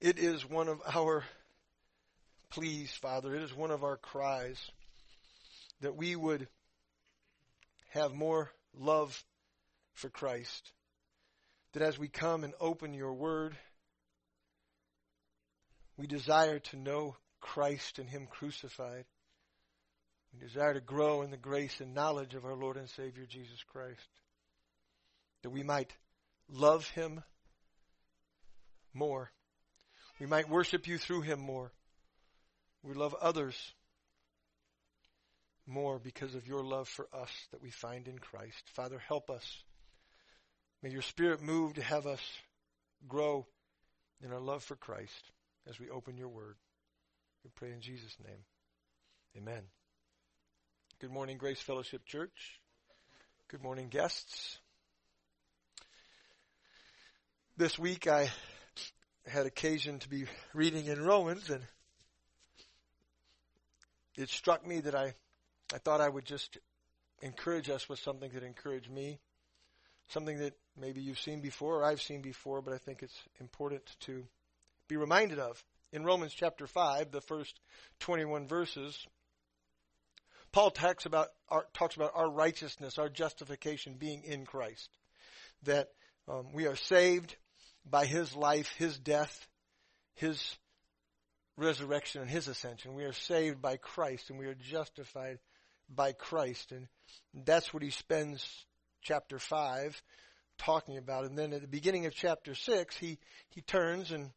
It is one of our pleas, Father. It is one of our cries that we would have more love for Christ. That as we come and open your word, we desire to know Christ and Him crucified. We desire to grow in the grace and knowledge of our Lord and Savior Jesus Christ. That we might love Him more. We might worship you through Him more. We love others more because of your love for us that we find in Christ. Father, help us. May your Spirit move to have us grow in our love for Christ as we open your word. We pray in Jesus' name. Amen. Good morning, Grace Fellowship Church. Good morning, guests. This week I had occasion to be reading in Romans and it struck me that I, I thought I would just encourage us with something that encouraged me. Something that maybe you've seen before or I've seen before, but I think it's important to be reminded of. In Romans chapter 5, the first 21 verses, Paul talks about our, talks about our righteousness, our justification being in Christ. That um, we are saved by his life, his death, his resurrection, and his ascension. We are saved by Christ and we are justified by Christ. And that's what he spends chapter 5 talking about. And then at the beginning of chapter 6, he, he turns and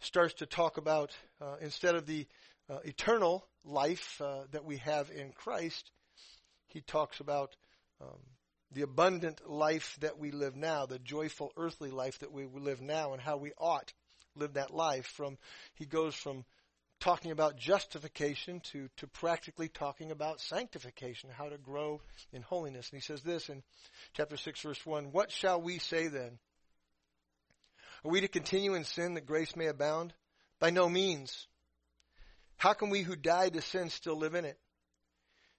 starts to talk about, uh, instead of the uh, eternal life uh, that we have in Christ, he talks about um, the abundant life that we live now, the joyful earthly life that we live now, and how we ought live that life. From he goes from talking about justification to, to practically talking about sanctification, how to grow in holiness. And he says this in chapter 6, verse 1 What shall we say then? Are we to continue in sin that grace may abound? By no means. How can we who died to sin still live in it?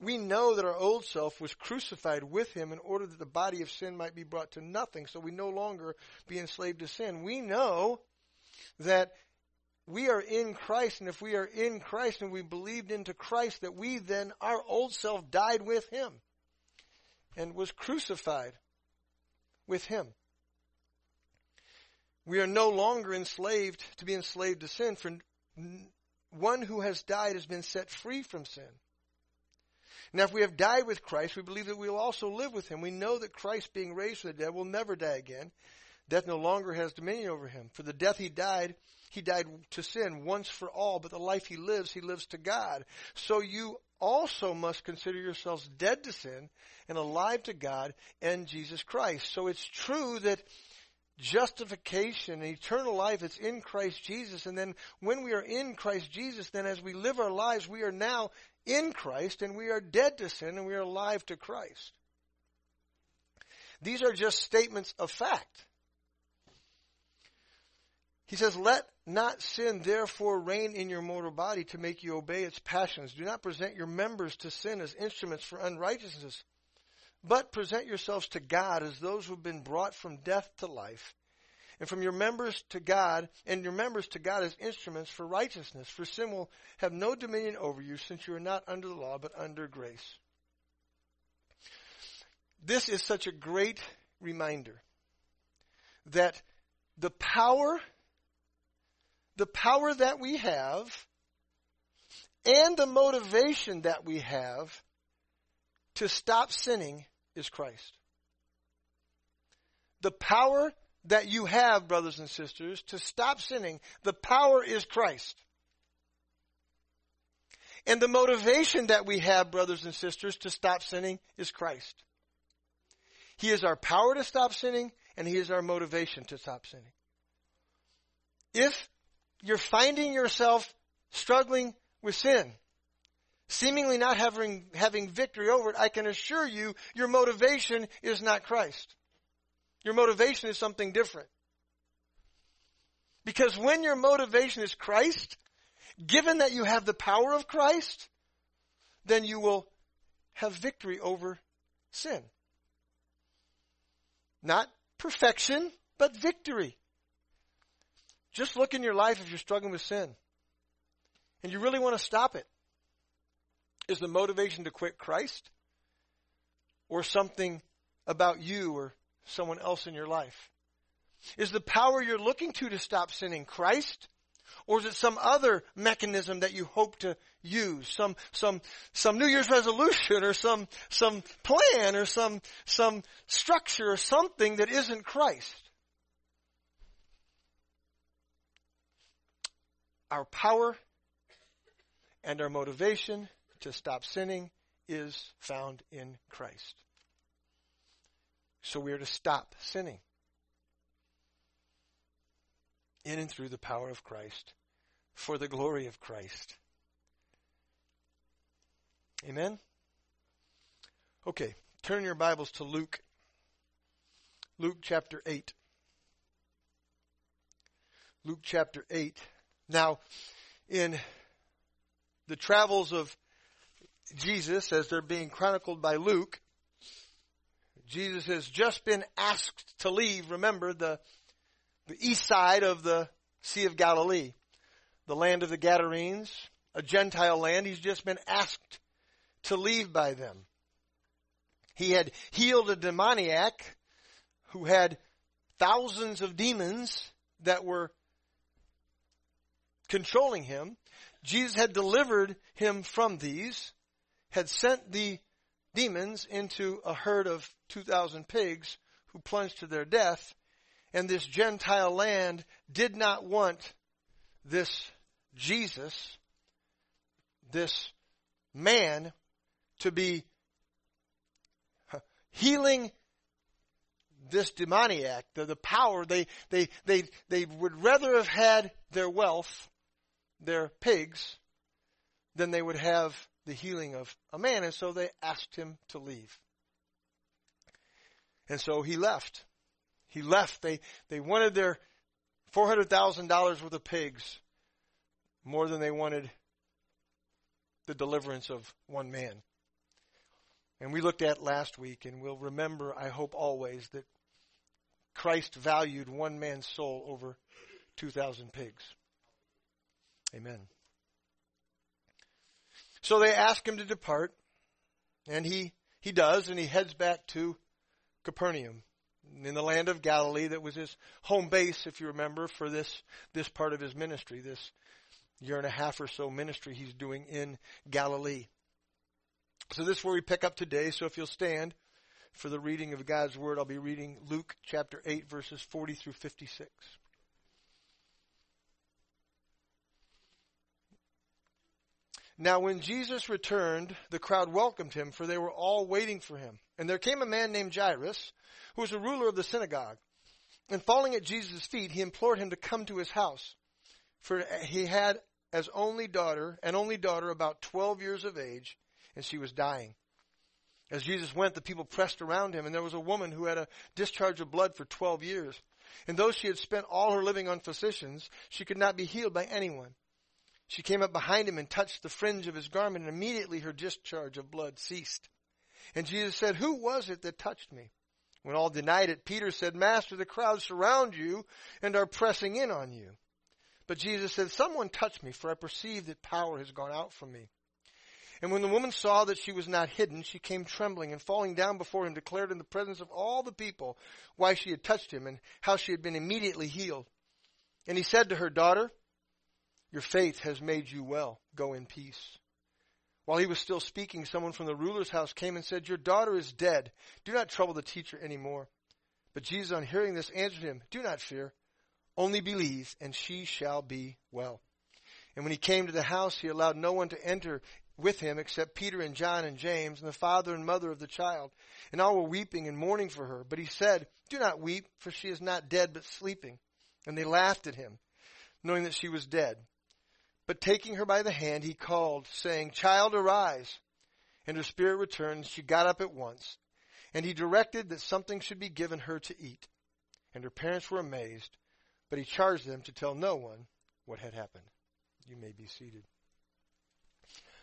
We know that our old self was crucified with him in order that the body of sin might be brought to nothing, so we no longer be enslaved to sin. We know that we are in Christ, and if we are in Christ and we believed into Christ, that we then, our old self died with him and was crucified with him. We are no longer enslaved to be enslaved to sin, for one who has died has been set free from sin. Now, if we have died with Christ, we believe that we will also live with him. We know that Christ, being raised from the dead, will never die again. Death no longer has dominion over him. For the death he died, he died to sin once for all, but the life he lives, he lives to God. So you also must consider yourselves dead to sin and alive to God and Jesus Christ. So it's true that justification and eternal life it's in Christ Jesus and then when we are in Christ Jesus then as we live our lives we are now in Christ and we are dead to sin and we are alive to Christ. These are just statements of fact. He says let not sin therefore reign in your mortal body to make you obey its passions. Do not present your members to sin as instruments for unrighteousness but present yourselves to God as those who have been brought from death to life, and from your members to God, and your members to God as instruments for righteousness. For sin will have no dominion over you, since you are not under the law, but under grace. This is such a great reminder that the power, the power that we have, and the motivation that we have to stop sinning is Christ. The power that you have, brothers and sisters, to stop sinning, the power is Christ. And the motivation that we have, brothers and sisters, to stop sinning is Christ. He is our power to stop sinning, and He is our motivation to stop sinning. If you're finding yourself struggling with sin, seemingly not having, having victory over it, I can assure you your motivation is not Christ. Your motivation is something different. Because when your motivation is Christ, given that you have the power of Christ, then you will have victory over sin. Not perfection, but victory. Just look in your life if you're struggling with sin and you really want to stop it. Is the motivation to quit Christ or something about you or someone else in your life? Is the power you're looking to to stop sinning Christ? Or is it some other mechanism that you hope to use? Some, some, some New Year's resolution or some, some plan or some, some structure or something that isn't Christ? Our power and our motivation to stop sinning is found in Christ. So we are to stop sinning in and through the power of Christ for the glory of Christ. Amen? Okay, turn your Bibles to Luke. Luke chapter 8. Luke chapter 8. Now, in the travels of Jesus, as they're being chronicled by Luke, Jesus has just been asked to leave, remember, the the east side of the Sea of Galilee, the land of the Gadarenes, a Gentile land. He's just been asked to leave by them. He had healed a demoniac who had thousands of demons that were controlling him. Jesus had delivered him from these, had sent the demons into a herd of 2,000 pigs who plunged to their death, and this Gentile land did not want this Jesus, this man, to be healing this demoniac, the, the power, they, they, they, they would rather have had their wealth, their pigs, than they would have the healing of a man. And so they asked him to leave. And so he left. He left. They, they wanted their $400,000 worth of pigs more than they wanted the deliverance of one man. And we looked at last week, and we'll remember, I hope always, that Christ valued one man's soul over 2,000 pigs. Amen. So they ask him to depart, and he, he does, and he heads back to Capernaum in the land of Galilee that was his home base, if you remember, for this, this part of his ministry, this year and a half or so ministry he's doing in Galilee. So this is where we pick up today. So if you'll stand for the reading of God's Word, I'll be reading Luke chapter 8 verses 40 through 56. Now when Jesus returned, the crowd welcomed him, for they were all waiting for him. And there came a man named Jairus, who was a ruler of the synagogue. And falling at Jesus' feet, he implored him to come to his house. For he had as only daughter, an only daughter about 12 years of age, and she was dying. As Jesus went, the people pressed around him, and there was a woman who had a discharge of blood for 12 years. And though she had spent all her living on physicians, she could not be healed by anyone. She came up behind him and touched the fringe of his garment, and immediately her discharge of blood ceased. And Jesus said, Who was it that touched me? When all denied it, Peter said, Master, the crowds surround you and are pressing in on you. But Jesus said, Someone touched me, for I perceive that power has gone out from me. And when the woman saw that she was not hidden, she came trembling and falling down before him, declared in the presence of all the people why she had touched him and how she had been immediately healed. And he said to her, Daughter, your faith has made you well. Go in peace. While he was still speaking, someone from the ruler's house came and said, Your daughter is dead. Do not trouble the teacher any more. But Jesus, on hearing this, answered him, Do not fear. Only believe, and she shall be well. And when he came to the house, he allowed no one to enter with him except Peter and John and James and the father and mother of the child. And all were weeping and mourning for her. But he said, Do not weep, for she is not dead, but sleeping. And they laughed at him, knowing that she was dead. But taking her by the hand, he called, saying, Child, arise. And her spirit returned. She got up at once. And he directed that something should be given her to eat. And her parents were amazed, but he charged them to tell no one what had happened. You may be seated.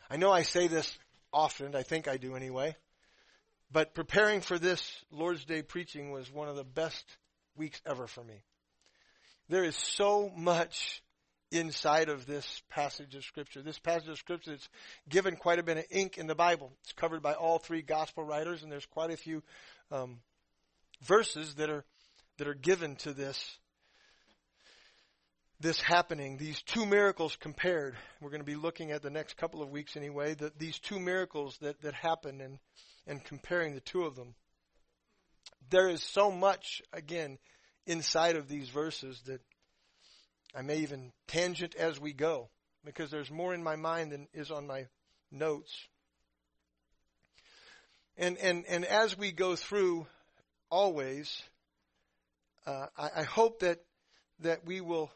I know I say this often, I think I do anyway, but preparing for this Lord's Day preaching was one of the best weeks ever for me. There is so much inside of this passage of scripture. This passage of scripture is given quite a bit of ink in the Bible. It's covered by all three gospel writers, and there's quite a few um, verses that are that are given to this this happening. These two miracles compared. We're going to be looking at the next couple of weeks anyway. That these two miracles that that happen and and comparing the two of them. There is so much again inside of these verses that I may even tangent as we go because there's more in my mind than is on my notes. And and and as we go through, always, uh, I, I hope that that we will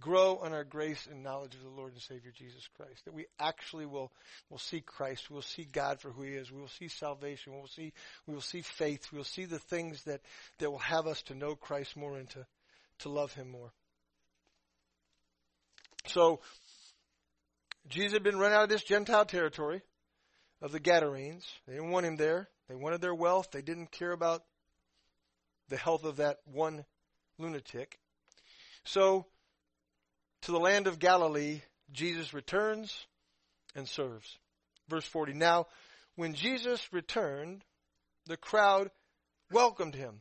grow in our grace and knowledge of the Lord and Savior Jesus Christ. That we actually will will see Christ. We will see God for who He is. We will see salvation. We will see we will see faith. We will see the things that that will have us to know Christ more and to to love Him more. So, Jesus had been run out of this Gentile territory of the Gadarenes. They didn't want him there. They wanted their wealth. They didn't care about the health of that one lunatic. So, to the land of Galilee, Jesus returns and serves. Verse 40. Now, when Jesus returned, the crowd welcomed him,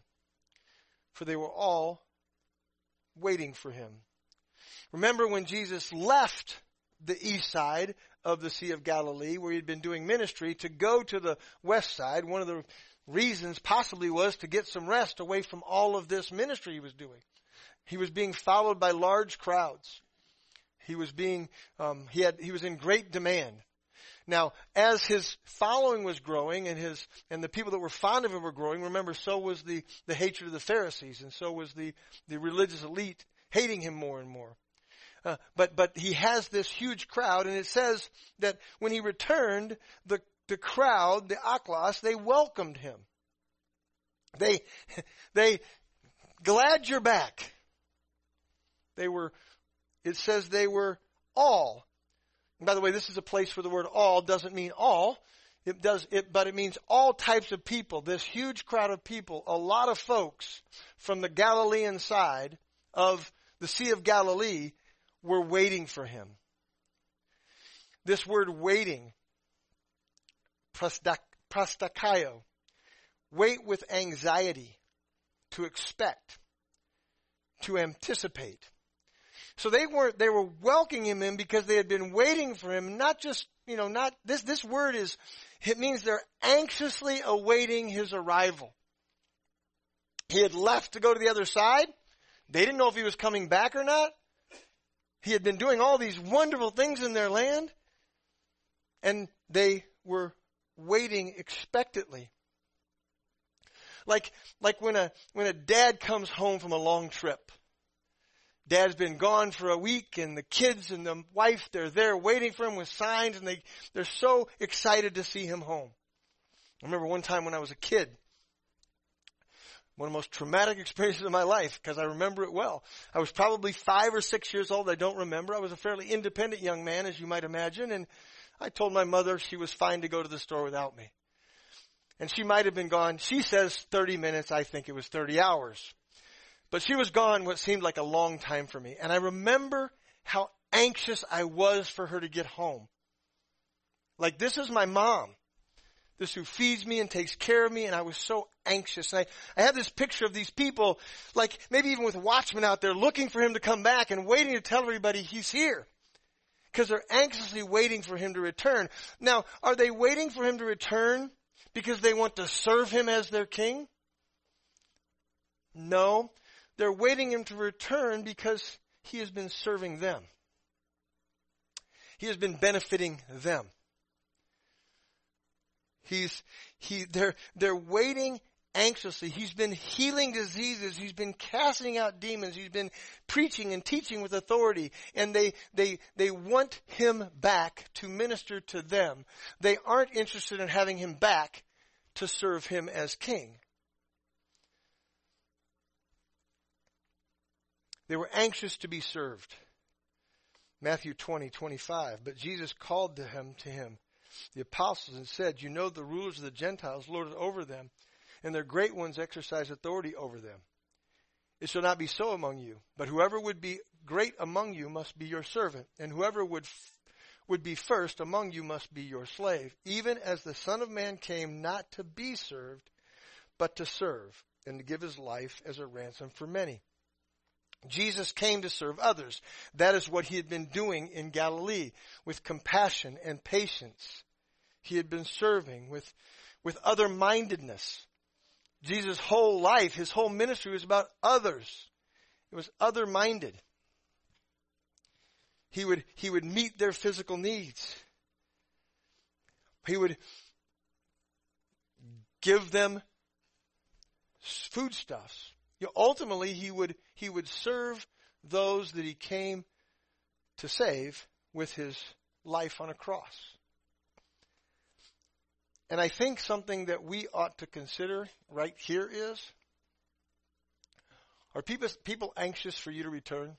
for they were all waiting for him. Remember when Jesus left the east side of the Sea of Galilee, where he'd been doing ministry, to go to the west side, one of the reasons possibly was to get some rest away from all of this ministry he was doing. He was being followed by large crowds. He was being, um, he had, he was in great demand. Now, as his following was growing and his, and the people that were fond of him were growing, remember, so was the, the hatred of the Pharisees and so was the, the religious elite hating him more and more. Uh, but but he has this huge crowd, and it says that when he returned, the the crowd, the ochlos, they welcomed him. They they glad you're back. They were. It says they were all. And by the way, this is a place where the word all doesn't mean all. It does it, but it means all types of people. This huge crowd of people, a lot of folks from the Galilean side of the Sea of Galilee were waiting for him. This word waiting, prostakaio, wait with anxiety, to expect, to anticipate. So they weren't, they were welcoming him in because they had been waiting for him, not just, you know, not, this, this word is, it means they're anxiously awaiting his arrival. He had left to go to the other side. They didn't know if he was coming back or not. He had been doing all these wonderful things in their land, and they were waiting expectantly. Like, like when a, when a dad comes home from a long trip. Dad's been gone for a week and the kids and the wife, they're there waiting for him with signs and they, they're so excited to see him home. I remember one time when I was a kid, one of the most traumatic experiences of my life because I remember it well. I was probably five or six years old. I don't remember. I was a fairly independent young man, as you might imagine, and I told my mother she was fine to go to the store without me. And she might have been gone. She says 30 minutes. I think it was 30 hours. But she was gone what seemed like a long time for me. And I remember how anxious I was for her to get home. Like, this is my mom this who feeds me and takes care of me, and I was so anxious. And I, I had this picture of these people, like maybe even with watchmen out there looking for him to come back and waiting to tell everybody he's here. Because they're anxiously waiting for him to return. Now, are they waiting for him to return because they want to serve him as their king? No. They're waiting him to return because he has been serving them. He has been benefiting them. He's, he, they're, they're waiting anxiously. He's been healing diseases. He's been casting out demons. He's been preaching and teaching with authority. And they, they, they want him back to minister to them. They aren't interested in having him back to serve him as king. They were anxious to be served. Matthew 20, 25. But Jesus called to him, to him, the apostles and said, You know the rulers of the Gentiles lord over them, and their great ones exercise authority over them. It shall not be so among you, but whoever would be great among you must be your servant, and whoever would f- would be first among you must be your slave, even as the Son of Man came not to be served, but to serve, and to give his life as a ransom for many. Jesus came to serve others. That is what he had been doing in Galilee with compassion and patience. He had been serving with, with other mindedness. Jesus' whole life, his whole ministry was about others. It was other minded. He would, he would meet their physical needs. He would give them foodstuffs. You know, ultimately, he would, he would serve those that he came to save with his life on a cross. And I think something that we ought to consider right here is, are people, people anxious for you to return?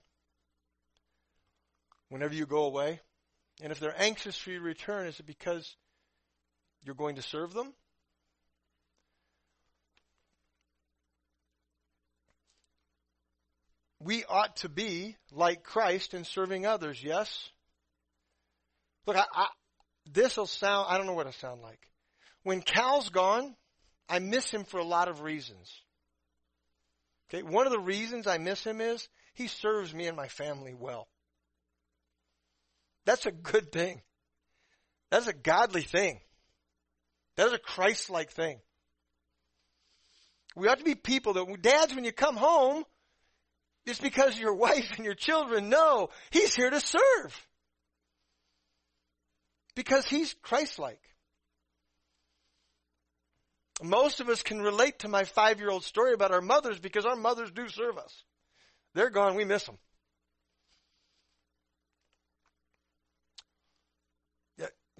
Whenever you go away? And if they're anxious for you to return, is it because you're going to serve them? we ought to be like Christ in serving others, yes? Look, I, I, this will sound, I don't know what it'll sound like. When Cal's gone, I miss him for a lot of reasons. Okay, one of the reasons I miss him is he serves me and my family well. That's a good thing. That's a godly thing. That is a Christ-like thing. We ought to be people that, dads, when you come home, it's because your wife and your children know he's here to serve. Because he's Christ-like. Most of us can relate to my five-year-old story about our mothers because our mothers do serve us. They're gone, we miss them.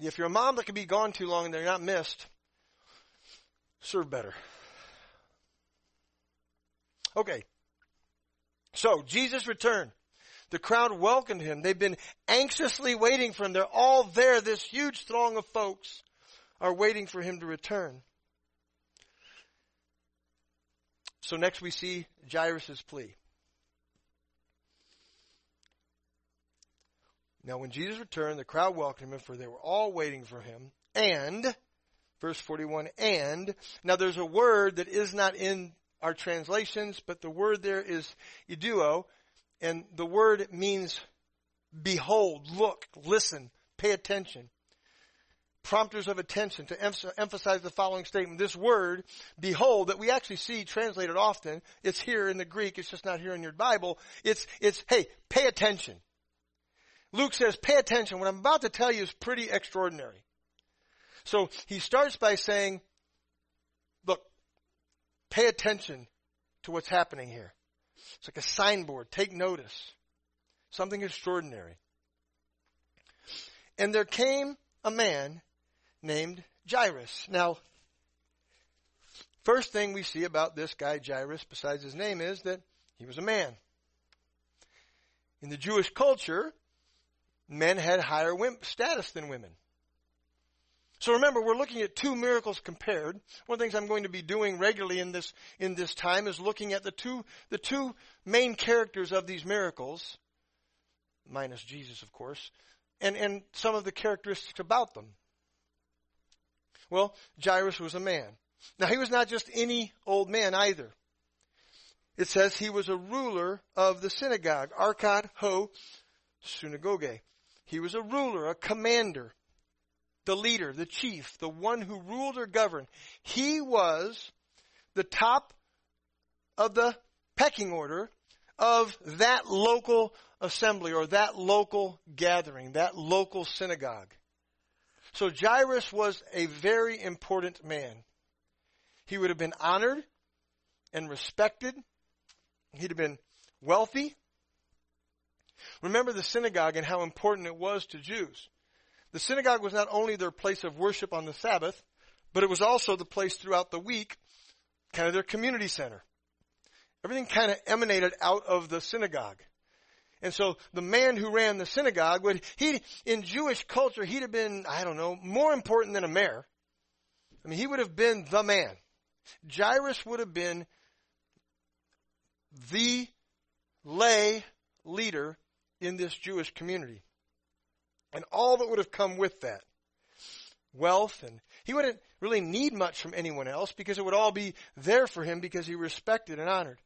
If you're a mom that can be gone too long and they're not missed, serve better. Okay, so Jesus returned. The crowd welcomed him. They've been anxiously waiting for him. They're all there. This huge throng of folks are waiting for him to return. So next we see Jairus' plea. Now when Jesus returned, the crowd welcomed him, for they were all waiting for him. And, verse 41, and, now there's a word that is not in our translations, but the word there is idou, and the word means behold, look, listen, pay attention. Prompters of attention to emphasize the following statement. This word, behold, that we actually see translated often, it's here in the Greek, it's just not here in your Bible. It's, it's, hey, pay attention. Luke says, pay attention. What I'm about to tell you is pretty extraordinary. So he starts by saying, look, Pay attention to what's happening here. It's like a signboard. Take notice. Something extraordinary. And there came a man named Jairus. Now, first thing we see about this guy Jairus, besides his name, is that he was a man. In the Jewish culture, men had higher status than women. So remember, we're looking at two miracles compared. One of the things I'm going to be doing regularly in this, in this time is looking at the two, the two main characters of these miracles, minus Jesus, of course, and, and some of the characteristics about them. Well, Jairus was a man. Now, he was not just any old man either. It says he was a ruler of the synagogue, Arkad Ho Synagogue. He was a ruler, a commander the leader, the chief, the one who ruled or governed. He was the top of the pecking order of that local assembly or that local gathering, that local synagogue. So Jairus was a very important man. He would have been honored and respected. He'd have been wealthy. Remember the synagogue and how important it was to Jews. The synagogue was not only their place of worship on the Sabbath, but it was also the place throughout the week, kind of their community center. Everything kind of emanated out of the synagogue. And so the man who ran the synagogue would, he, in Jewish culture, he'd have been, I don't know, more important than a mayor. I mean, he would have been the man. Jairus would have been the lay leader in this Jewish community. And all that would have come with that. Wealth and he wouldn't really need much from anyone else because it would all be there for him because he respected and honored.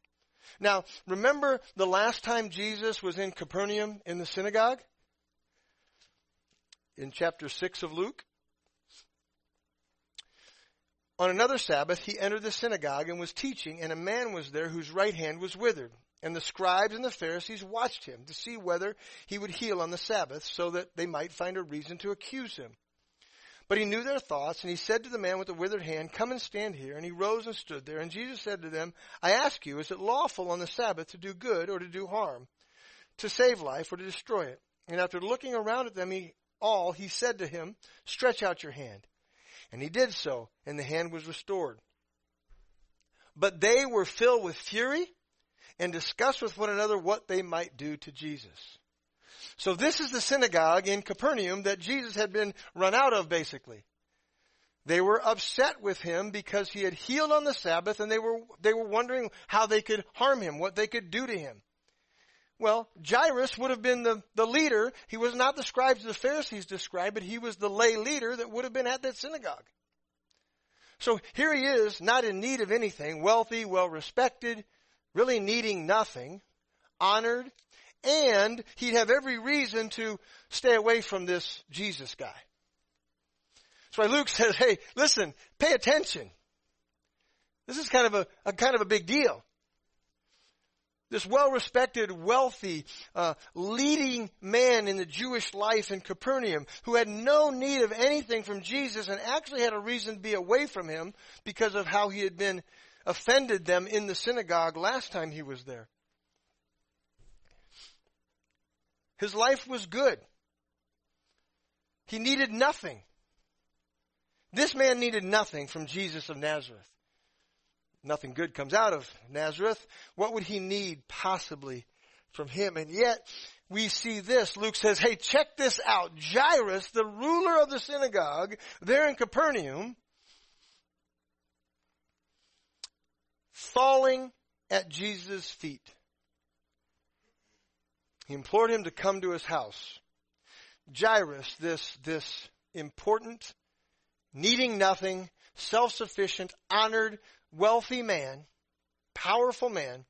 Now, remember the last time Jesus was in Capernaum in the synagogue? In chapter 6 of Luke? On another Sabbath, he entered the synagogue and was teaching, and a man was there whose right hand was withered. And the scribes and the Pharisees watched him to see whether he would heal on the Sabbath so that they might find a reason to accuse him. But he knew their thoughts, and he said to the man with the withered hand, Come and stand here. And he rose and stood there. And Jesus said to them, I ask you, is it lawful on the Sabbath to do good or to do harm, to save life or to destroy it? And after looking around at them he, all, he said to him, Stretch out your hand. And he did so, and the hand was restored. But they were filled with fury and discussed with one another what they might do to Jesus. So this is the synagogue in Capernaum that Jesus had been run out of basically. They were upset with him because he had healed on the Sabbath and they were, they were wondering how they could harm him, what they could do to him. Well, Jairus would have been the, the leader. He was not the scribes the Pharisees described, but he was the lay leader that would have been at that synagogue. So here he is, not in need of anything, wealthy, well respected, really needing nothing, honored, and he'd have every reason to stay away from this Jesus guy. That's why Luke says, hey, listen, pay attention. This is kind of a, a kind of a big deal. This well-respected, wealthy, uh, leading man in the Jewish life in Capernaum who had no need of anything from Jesus and actually had a reason to be away from him because of how he had been offended them in the synagogue last time he was there. His life was good. He needed nothing. This man needed nothing from Jesus of Nazareth. Nothing good comes out of Nazareth. What would he need possibly from him? And yet, we see this. Luke says, hey, check this out. Jairus, the ruler of the synagogue, there in Capernaum, falling at Jesus' feet. He implored him to come to his house. Jairus, this, this important, needing nothing, self-sufficient, honored, wealthy man, powerful man,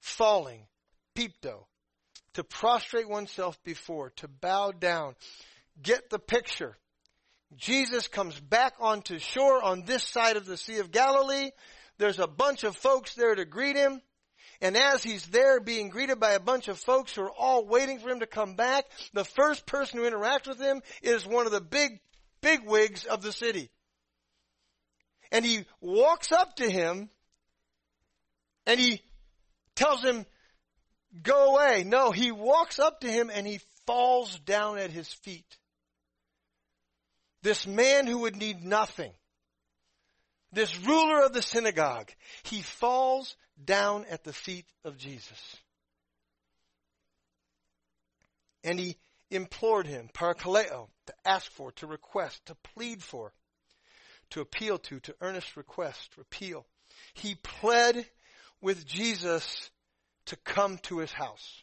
falling, pipto, to prostrate oneself before, to bow down. Get the picture. Jesus comes back onto shore on this side of the Sea of Galilee. There's a bunch of folks there to greet him. And as he's there being greeted by a bunch of folks who are all waiting for him to come back, the first person who interacts with him is one of the big, big wigs of the city. And he walks up to him and he tells him, go away. No, he walks up to him and he falls down at his feet. This man who would need nothing. This ruler of the synagogue. He falls down at the feet of Jesus. And he implored him, parakaleo, to ask for, to request, to plead for, to appeal to, to earnest request, appeal. He pled with Jesus to come to his house.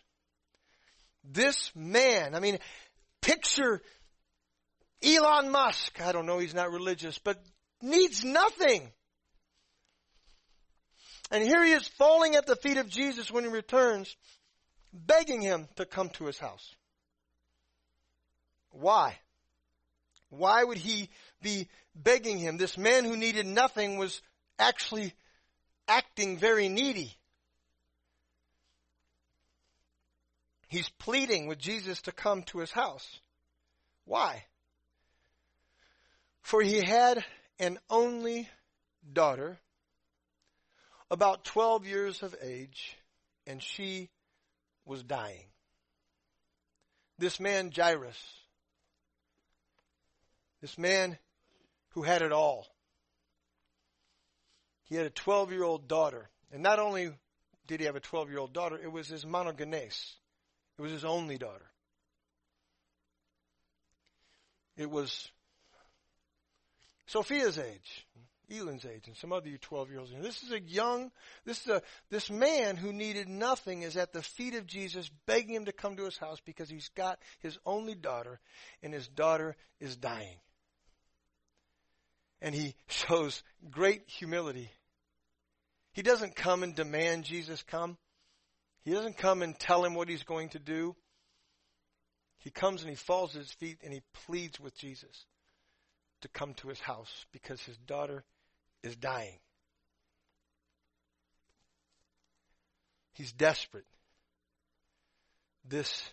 This man, I mean, picture Elon Musk, I don't know, he's not religious, but needs nothing. And here he is falling at the feet of Jesus when he returns, begging him to come to his house. Why? Why would he be begging him? This man who needed nothing was actually acting very needy. He's pleading with Jesus to come to his house. Why? For he had an only daughter about 12 years of age, and she was dying. This man, Jairus, this man who had it all, he had a 12 year old daughter. And not only did he have a 12 year old daughter, it was his monogenes. It was his only daughter. It was Sophia's age, Elon's age, and some other you 12 year olds. This is a young, this is a, this man who needed nothing is at the feet of Jesus begging him to come to his house because he's got his only daughter and his daughter is dying. And he shows great humility. He doesn't come and demand Jesus come. He doesn't come and tell him what he's going to do. He comes and he falls at his feet and he pleads with Jesus to come to his house because his daughter is dying. He's desperate. This,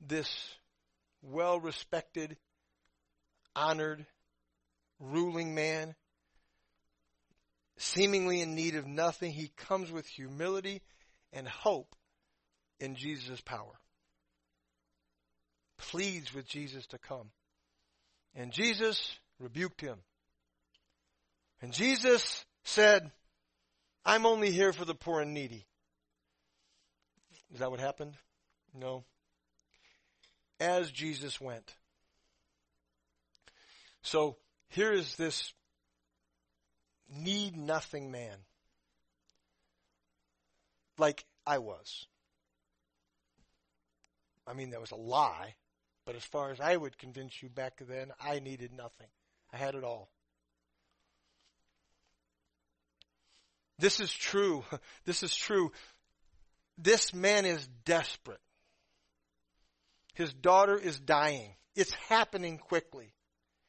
this well respected, honored, ruling man, seemingly in need of nothing, he comes with humility and hope in Jesus' power. Pleads with Jesus to come. And Jesus rebuked him. And Jesus said, I'm only here for the poor and needy. Is that what happened? No. As Jesus went. So here is this need nothing man. Like I was. I mean, that was a lie, but as far as I would convince you back then, I needed nothing. I had it all. This is true. This is true. This man is desperate. His daughter is dying. It's happening quickly.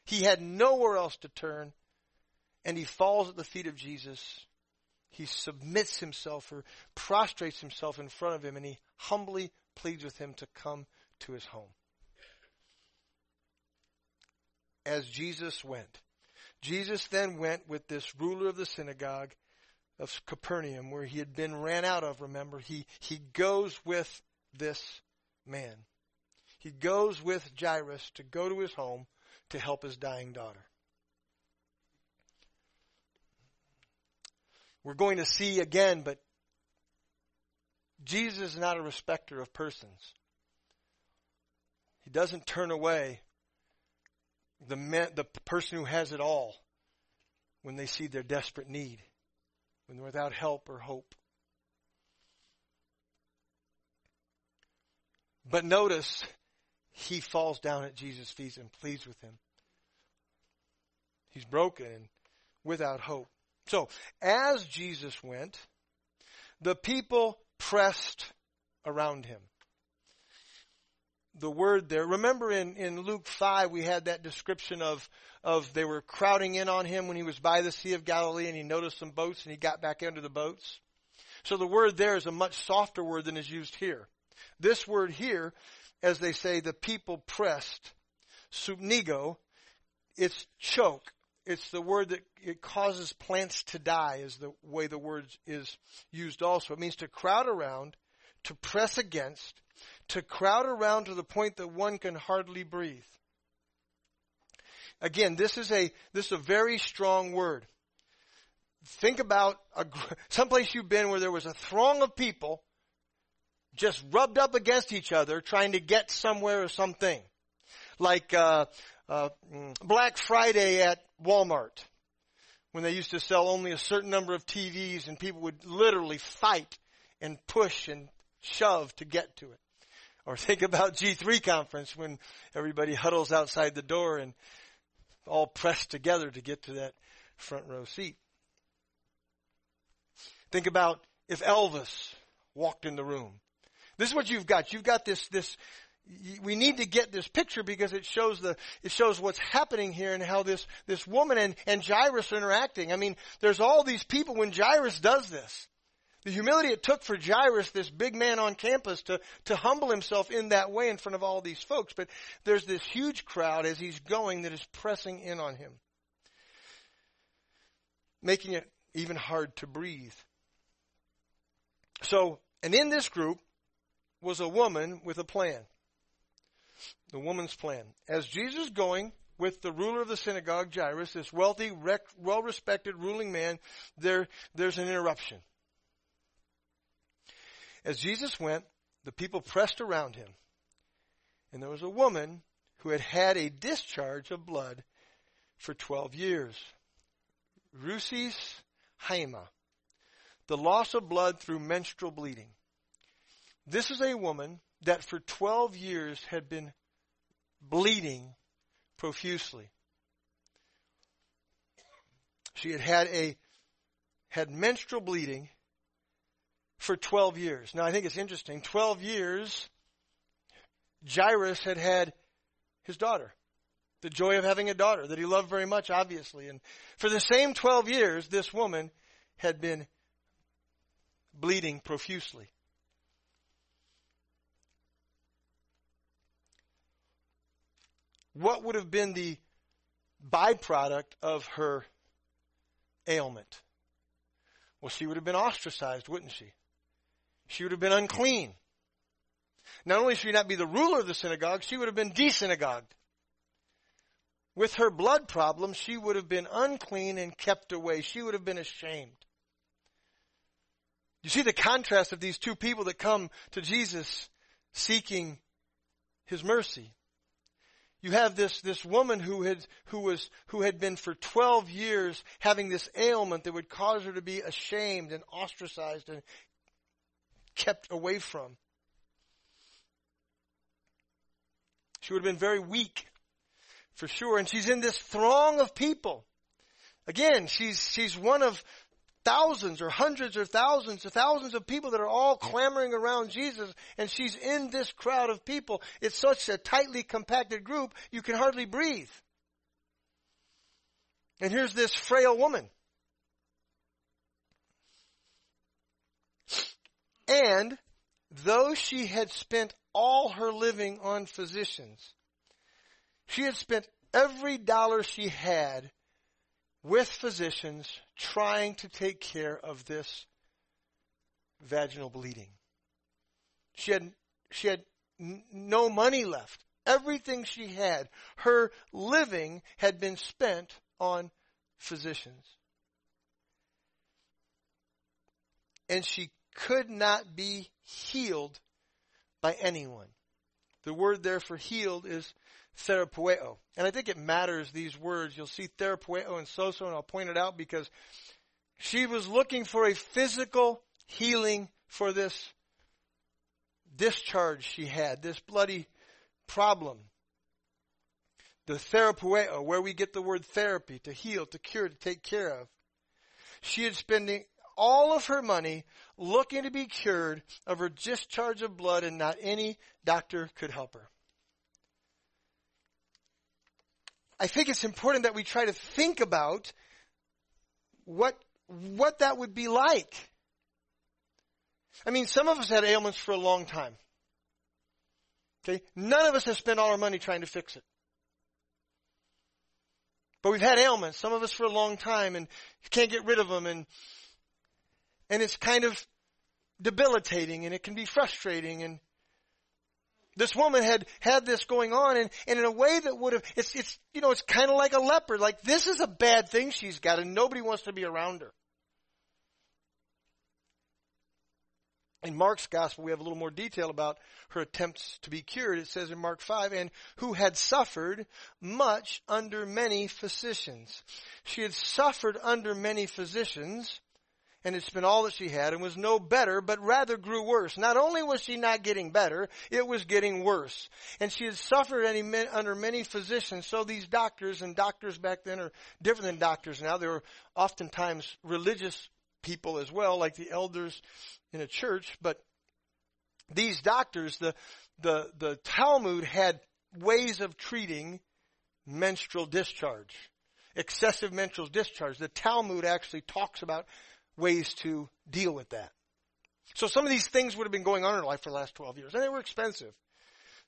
He had nowhere else to turn, and he falls at the feet of Jesus. He submits himself or prostrates himself in front of him, and he humbly pleads with him to come to his home. As Jesus went, Jesus then went with this ruler of the synagogue of Capernaum, where he had been ran out of, remember, he, he goes with this man. He goes with Jairus to go to his home to help his dying daughter. We're going to see again, but Jesus is not a respecter of persons. He doesn't turn away the, man, the person who has it all when they see their desperate need when they're without help or hope. But notice, he falls down at Jesus' feet and pleads with him. He's broken and without hope. So, as Jesus went, the people pressed around him. The word there, remember in, in Luke 5, we had that description of of they were crowding in on him when he was by the Sea of Galilee and he noticed some boats and he got back into the boats. So the word there is a much softer word than is used here. This word here, as they say, the people pressed, sumpnigo, it's choke. It's the word that it causes plants to die is the way the word is used also. It means to crowd around, to press against, to crowd around to the point that one can hardly breathe. Again, this is a, this is a very strong word. Think about a, someplace you've been where there was a throng of people just rubbed up against each other trying to get somewhere or something. Like, uh, uh, Black Friday at Walmart when they used to sell only a certain number of TVs and people would literally fight and push and shove to get to it. Or think about G3 conference when everybody huddles outside the door and all pressed together to get to that front row seat. Think about if Elvis walked in the room. This is what you've got. You've got this, this, we need to get this picture because it shows the, it shows what's happening here and how this, this woman and, and Jairus are interacting. I mean, there's all these people when Jairus does this. The humility it took for Jairus, this big man on campus, to, to humble himself in that way in front of all these folks. But there's this huge crowd as he's going that is pressing in on him, making it even hard to breathe. So, and in this group was a woman with a plan. The woman's plan. As Jesus is going with the ruler of the synagogue, Jairus, this wealthy, rec- well-respected ruling man, there, there's an interruption. As Jesus went, the people pressed around him. And there was a woman who had had a discharge of blood for 12 years. Rusis Haima. The loss of blood through menstrual bleeding. This is a woman that for 12 years had been bleeding profusely. She had had a had menstrual bleeding for 12 years. Now I think it's interesting. 12 years Jairus had had his daughter. The joy of having a daughter that he loved very much, obviously. And for the same 12 years, this woman had been bleeding profusely. What would have been the byproduct of her ailment? Well, she would have been ostracized, wouldn't she? She would have been unclean. Not only should she not be the ruler of the synagogue, she would have been desynagogued. With her blood problem, she would have been unclean and kept away. She would have been ashamed. You see the contrast of these two people that come to Jesus seeking his mercy. You have this, this woman who had, who was, who had been for 12 years having this ailment that would cause her to be ashamed and ostracized and kept away from. She would have been very weak, for sure. And she's in this throng of people. Again, she's, she's one of thousands or hundreds or thousands or thousands of people that are all clamoring around Jesus and she's in this crowd of people. It's such a tightly compacted group, you can hardly breathe. And here's this frail woman. And though she had spent all her living on physicians. She had spent every dollar she had with physicians trying to take care of this vaginal bleeding. She had, she had n- no money left. Everything she had, her living had been spent on physicians. And she could not be healed by anyone. The word there for healed is therapeuo. And I think it matters, these words. You'll see therapeuo and sozo, and I'll point it out because she was looking for a physical healing for this discharge she had, this bloody problem. The therapeuo, where we get the word therapy, to heal, to cure, to take care of. She had spending all of her money looking to be cured of her discharge of blood and not any doctor could help her. I think it's important that we try to think about what, what that would be like. I mean, some of us had ailments for a long time. Okay? None of us have spent all our money trying to fix it. But we've had ailments, some of us for a long time, and can't get rid of them, and and it's kind of debilitating and it can be frustrating. And this woman had had this going on and, and in a way that would have it's it's you know it's kind of like a leper. Like this is a bad thing she's got and nobody wants to be around her. In Mark's gospel we have a little more detail about her attempts to be cured. It says in Mark 5 and who had suffered much under many physicians. She had suffered under many physicians and had spent all that she had and was no better, but rather grew worse. Not only was she not getting better, it was getting worse. And she had suffered under many physicians, so these doctors, and doctors back then are different than doctors now, they were oftentimes religious people as well, like the elders in a church, but these doctors, the, the, the Talmud had ways of treating menstrual discharge excessive menstrual discharge. The Talmud actually talks about ways to deal with that. So some of these things would have been going on in her life for the last 12 years, and they were expensive.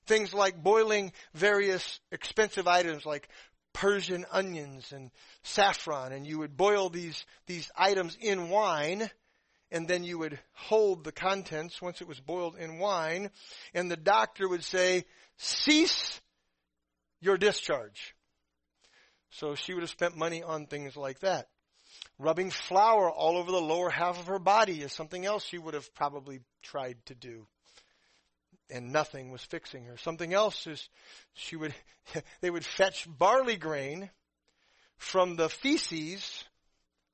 Things like boiling various expensive items like Persian onions and saffron, and you would boil these, these items in wine, and then you would hold the contents once it was boiled in wine, and the doctor would say, cease your discharge. So she would have spent money on things like that. Rubbing flour all over the lower half of her body is something else she would have probably tried to do. And nothing was fixing her. Something else is she would, they would fetch barley grain from the feces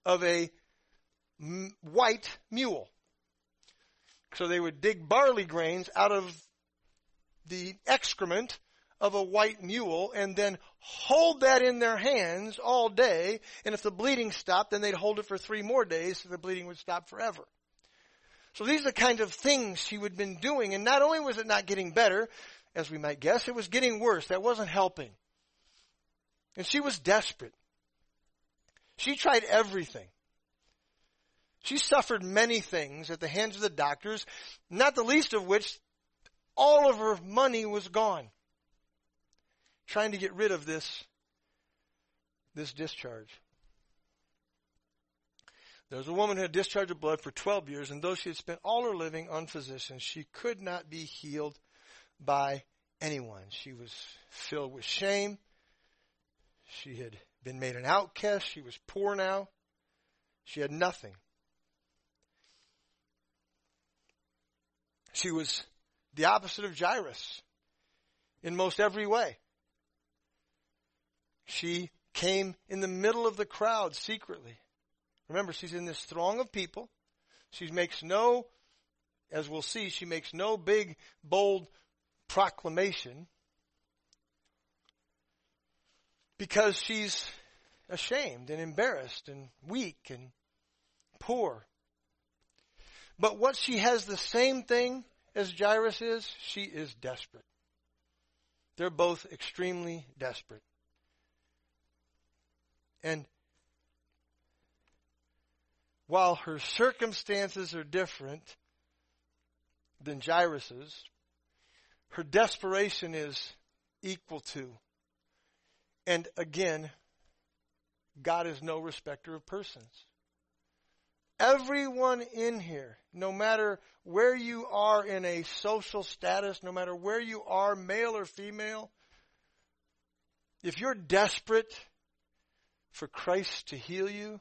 of a white mule. So they would dig barley grains out of the excrement of a white mule and then hold that in their hands all day. And if the bleeding stopped, then they'd hold it for three more days so the bleeding would stop forever. So these are the kind of things she had been doing. And not only was it not getting better, as we might guess, it was getting worse. That wasn't helping. And she was desperate. She tried everything. She suffered many things at the hands of the doctors, not the least of which all of her money was gone. Trying to get rid of this, this discharge. There was a woman who had discharge of blood for 12 years, and though she had spent all her living on physicians, she could not be healed by anyone. She was filled with shame. She had been made an outcast. She was poor now. She had nothing. She was the opposite of Jairus in most every way. She came in the middle of the crowd secretly. Remember, she's in this throng of people. She makes no, as we'll see, she makes no big, bold proclamation because she's ashamed and embarrassed and weak and poor. But what she has the same thing as Jairus is, she is desperate. They're both extremely desperate. And while her circumstances are different than Jairus's, her desperation is equal to. And again, God is no respecter of persons. Everyone in here, no matter where you are in a social status, no matter where you are, male or female, if you're desperate for Christ to heal you,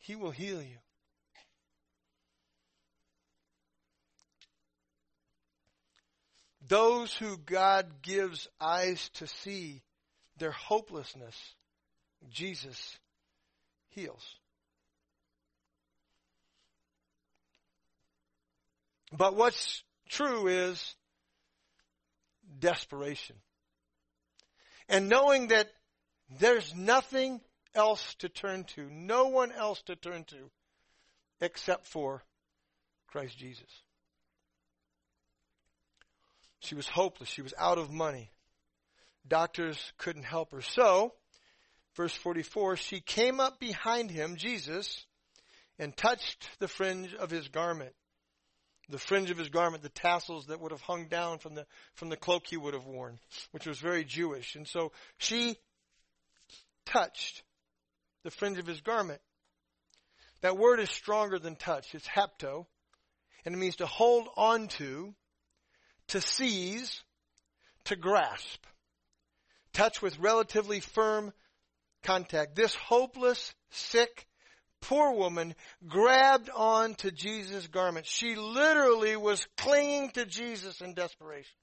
He will heal you. Those who God gives eyes to see their hopelessness, Jesus heals. But what's true is desperation. And knowing that there's nothing else to turn to, no one else to turn to except for Christ Jesus. She was hopeless. She was out of money. Doctors couldn't help her. So, verse 44, she came up behind him, Jesus, and touched the fringe of his garment the fringe of his garment, the tassels that would have hung down from the, from the cloak he would have worn, which was very Jewish. And so she touched the fringe of his garment. That word is stronger than touch. It's hapto. And it means to hold on to, to seize, to grasp. Touch with relatively firm contact. This hopeless, sick, poor woman grabbed on to Jesus' garment. She literally was clinging to Jesus in desperation.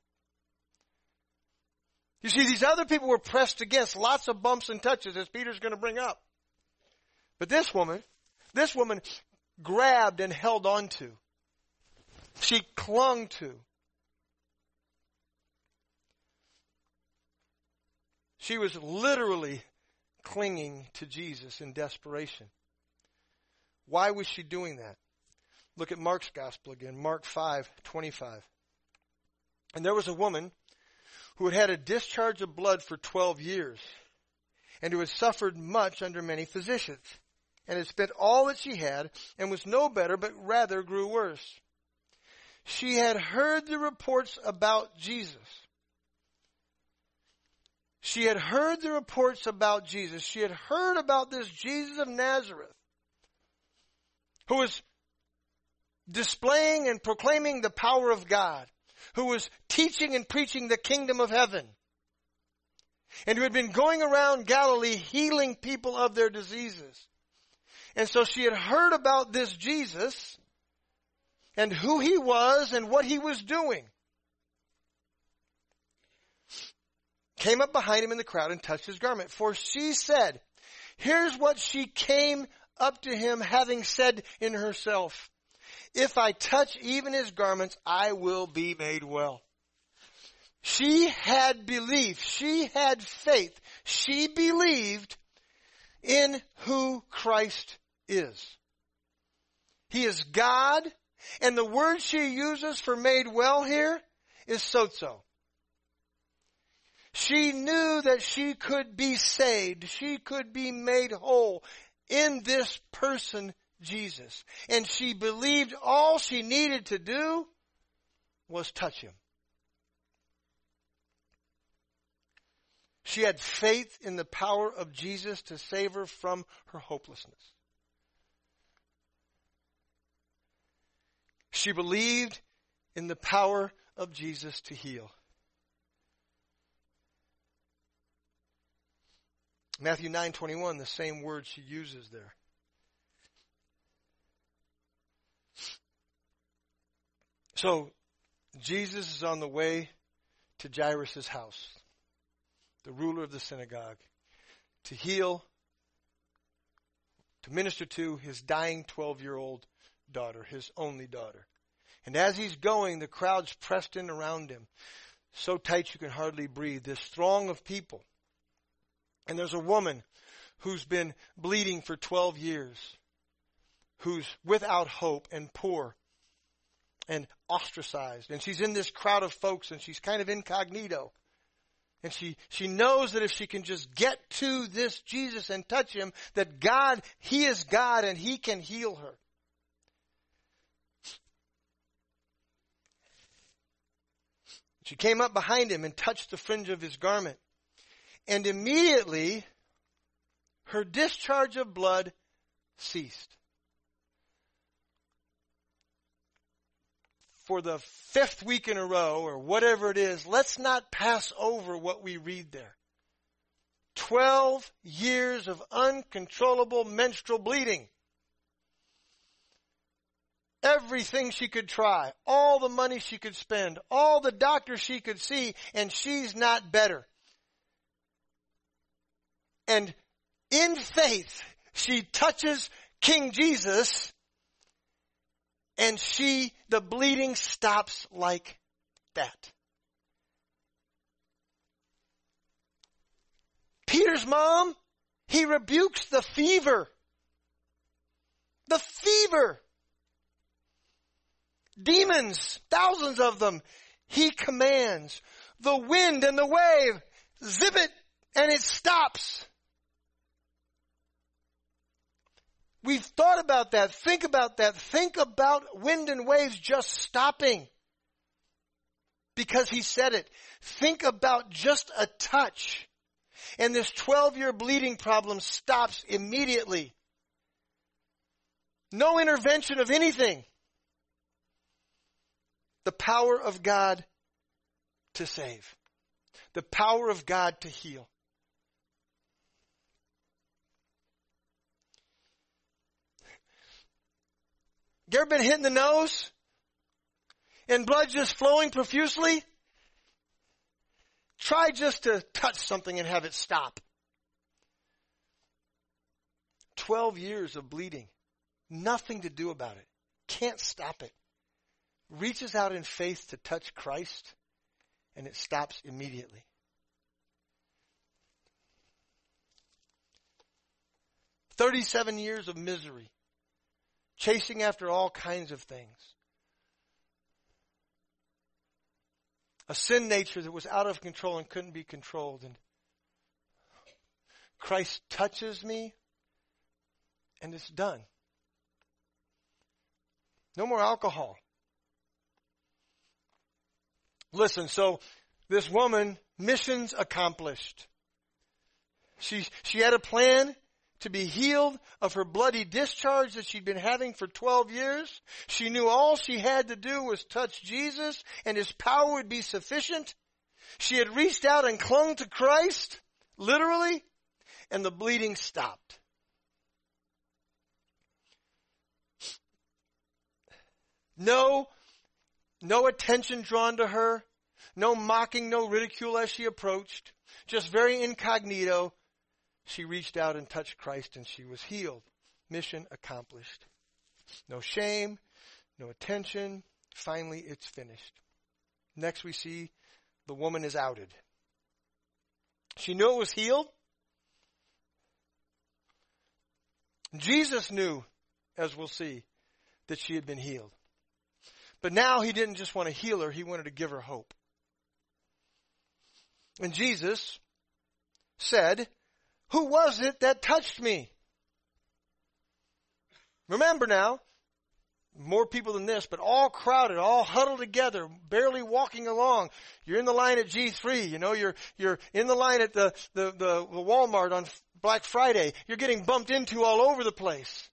You see, these other people were pressed against lots of bumps and touches, as Peter's going to bring up. But this woman, this woman grabbed and held on to. She clung to. She was literally clinging to Jesus in desperation. Why was she doing that? Look at Mark's gospel again, Mark 5, 25. And there was a woman who had had a discharge of blood for 12 years and who had suffered much under many physicians and had spent all that she had and was no better but rather grew worse. She had heard the reports about Jesus. She had heard the reports about Jesus. She had heard about this Jesus of Nazareth who was displaying and proclaiming the power of God, who was teaching and preaching the kingdom of heaven, and who had been going around Galilee healing people of their diseases. And so she had heard about this Jesus and who he was and what he was doing. Came up behind him in the crowd and touched his garment. For she said, here's what she came up to him having said in herself, if I touch even his garments, I will be made well. She had belief. She had faith. She believed in who Christ is. He is God, and the word she uses for made well here is sozo. She knew that she could be saved. She could be made whole in this person, Jesus. And she believed all she needed to do was touch him. She had faith in the power of Jesus to save her from her hopelessness. She believed in the power of Jesus to heal. Matthew 9:21 the same word she uses there. So Jesus is on the way to Jairus' house, the ruler of the synagogue, to heal, to minister to his dying 12 year old daughter, his only daughter. And as he's going, the crowd's pressed in around him, so tight you can hardly breathe. This throng of people. And there's a woman who's been bleeding for 12 years, who's without hope and poor and ostracized. And she's in this crowd of folks and she's kind of incognito. And she, she knows that if she can just get to this Jesus and touch him, that God, He is God and He can heal her. She came up behind him and touched the fringe of his garment. And immediately her discharge of blood ceased. For the fifth week in a row, or whatever it is, let's not pass over what we read there. Twelve years of uncontrollable menstrual bleeding everything she could try, all the money she could spend, all the doctors she could see, and she's not better. And in faith, she touches King Jesus, and she, the bleeding stops like that. Peter's mom, he rebukes the fever. The fever. Demons, thousands of them, he commands. The wind and the wave, zip it, and it stops. We've thought about that. Think about that. Think about wind and waves just stopping. Because he said it. Think about just a touch. And this 12 year bleeding problem stops immediately. No intervention of anything the power of God to save, the power of God to heal. You ever been hit in the nose and blood just flowing profusely? Try just to touch something and have it stop. 12 years of bleeding. Nothing to do about it. Can't stop it reaches out in faith to touch Christ, and it stops immediately. Thirty-seven years of misery, chasing after all kinds of things. A sin nature that was out of control and couldn't be controlled. And Christ touches me, and it's done. No more alcohol. Listen, so this woman, missions accomplished. She, she had a plan to be healed of her bloody discharge that she'd been having for 12 years. She knew all she had to do was touch Jesus and his power would be sufficient. She had reached out and clung to Christ, literally, and the bleeding stopped. No, no attention drawn to her, no mocking, no ridicule as she approached, just very incognito. She reached out and touched Christ and she was healed. Mission accomplished. No shame, no attention. Finally, it's finished. Next, we see the woman is outed. She knew it was healed. Jesus knew, as we'll see, that she had been healed. But now he didn't just want to heal her, he wanted to give her hope. And Jesus said, Who was it that touched me? Remember now, more people than this, but all crowded, all huddled together, barely walking along. You're in the line at G3, you know, you're, you're in the line at the, the, the, Walmart on Black Friday. You're getting bumped into all over the place.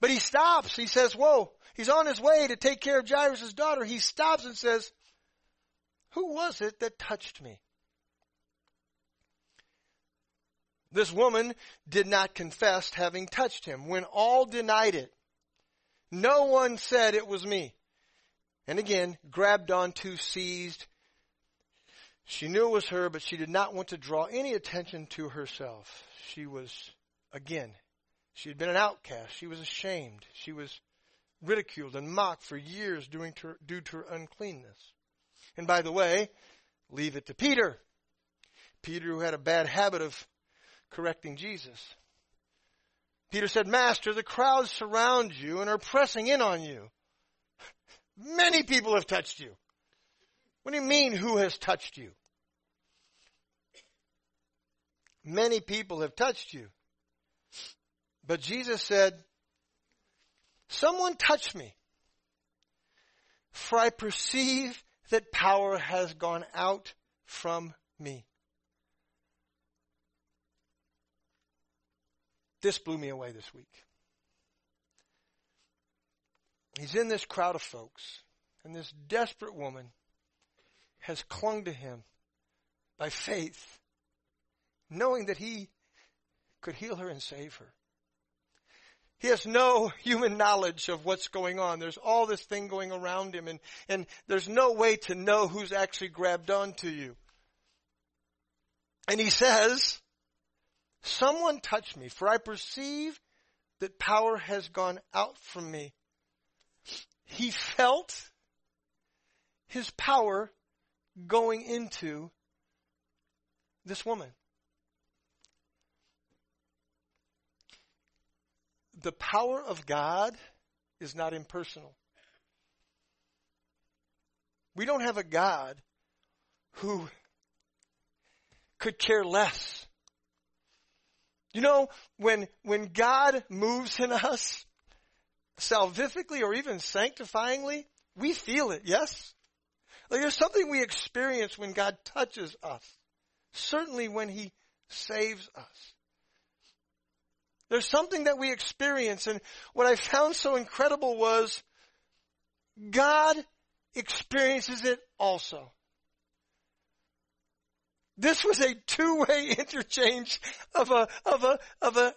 But he stops. He says, whoa, he's on his way to take care of Jairus' daughter. He stops and says, who was it that touched me? This woman did not confess having touched him when all denied it. No one said it was me. And again, grabbed onto, seized. She knew it was her, but she did not want to draw any attention to herself. She was, again, she had been an outcast. She was ashamed. She was ridiculed and mocked for years due to, her, due to her uncleanness. And by the way, leave it to Peter. Peter, who had a bad habit of correcting Jesus. Peter said, Master, the crowds surround you and are pressing in on you. Many people have touched you. What do you mean, who has touched you? Many people have touched you. But Jesus said, Someone touched me, for I perceive that power has gone out from me. This blew me away this week. He's in this crowd of folks, and this desperate woman has clung to him by faith, knowing that he could heal her and save her. He has no human knowledge of what's going on. There's all this thing going around him and, and there's no way to know who's actually grabbed onto you. And he says, Someone touch me, for I perceive that power has gone out from me. He felt his power going into this woman. The power of God is not impersonal. We don't have a God who could care less you know, when, when God moves in us, salvifically or even sanctifyingly, we feel it, yes? Like there's something we experience when God touches us. Certainly when He saves us. There's something that we experience and what I found so incredible was God experiences it also. This was a two-way interchange of a, of a, of a